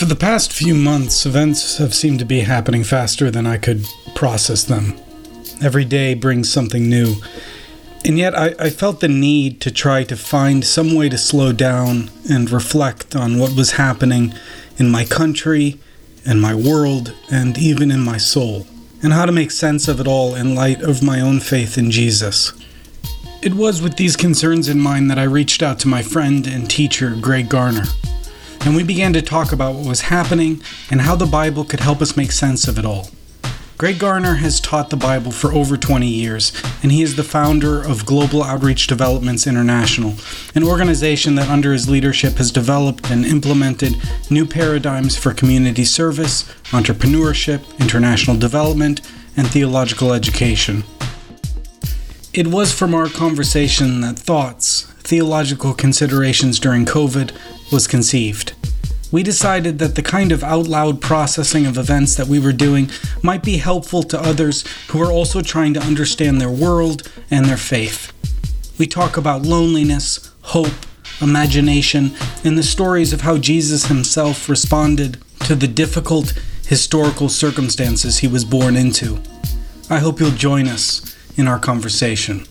For the past few months, events have seemed to be happening faster than I could process them. Every day brings something new. And yet, I, I, felt the need to try to find some way to slow down and reflect on what was happening in my country, and my world, and even in my soul, and how to make sense of it all in light of my own faith in Jesus. It was with these concerns in mind that I reached out to my friend and teacher, Greg Garner, and we began to talk about what was happening and how the Bible could help us make sense of it all. Greg Garner has taught the Bible for over 20 years, and he is the founder of Global Outreach Developments International, an organization that, under his leadership, has developed and implemented new paradigms for community service, entrepreneurship, international development, and theological education. It was from our conversation that thoughts, theological considerations during COVID, was conceived. We decided that the kind of out loud processing of events that we were doing might be helpful to others who are also trying to understand their world and their faith. We talk about loneliness, hope, imagination, and the stories of how Jesus himself responded to the difficult historical circumstances he was born into. I hope you'll join us in our conversation.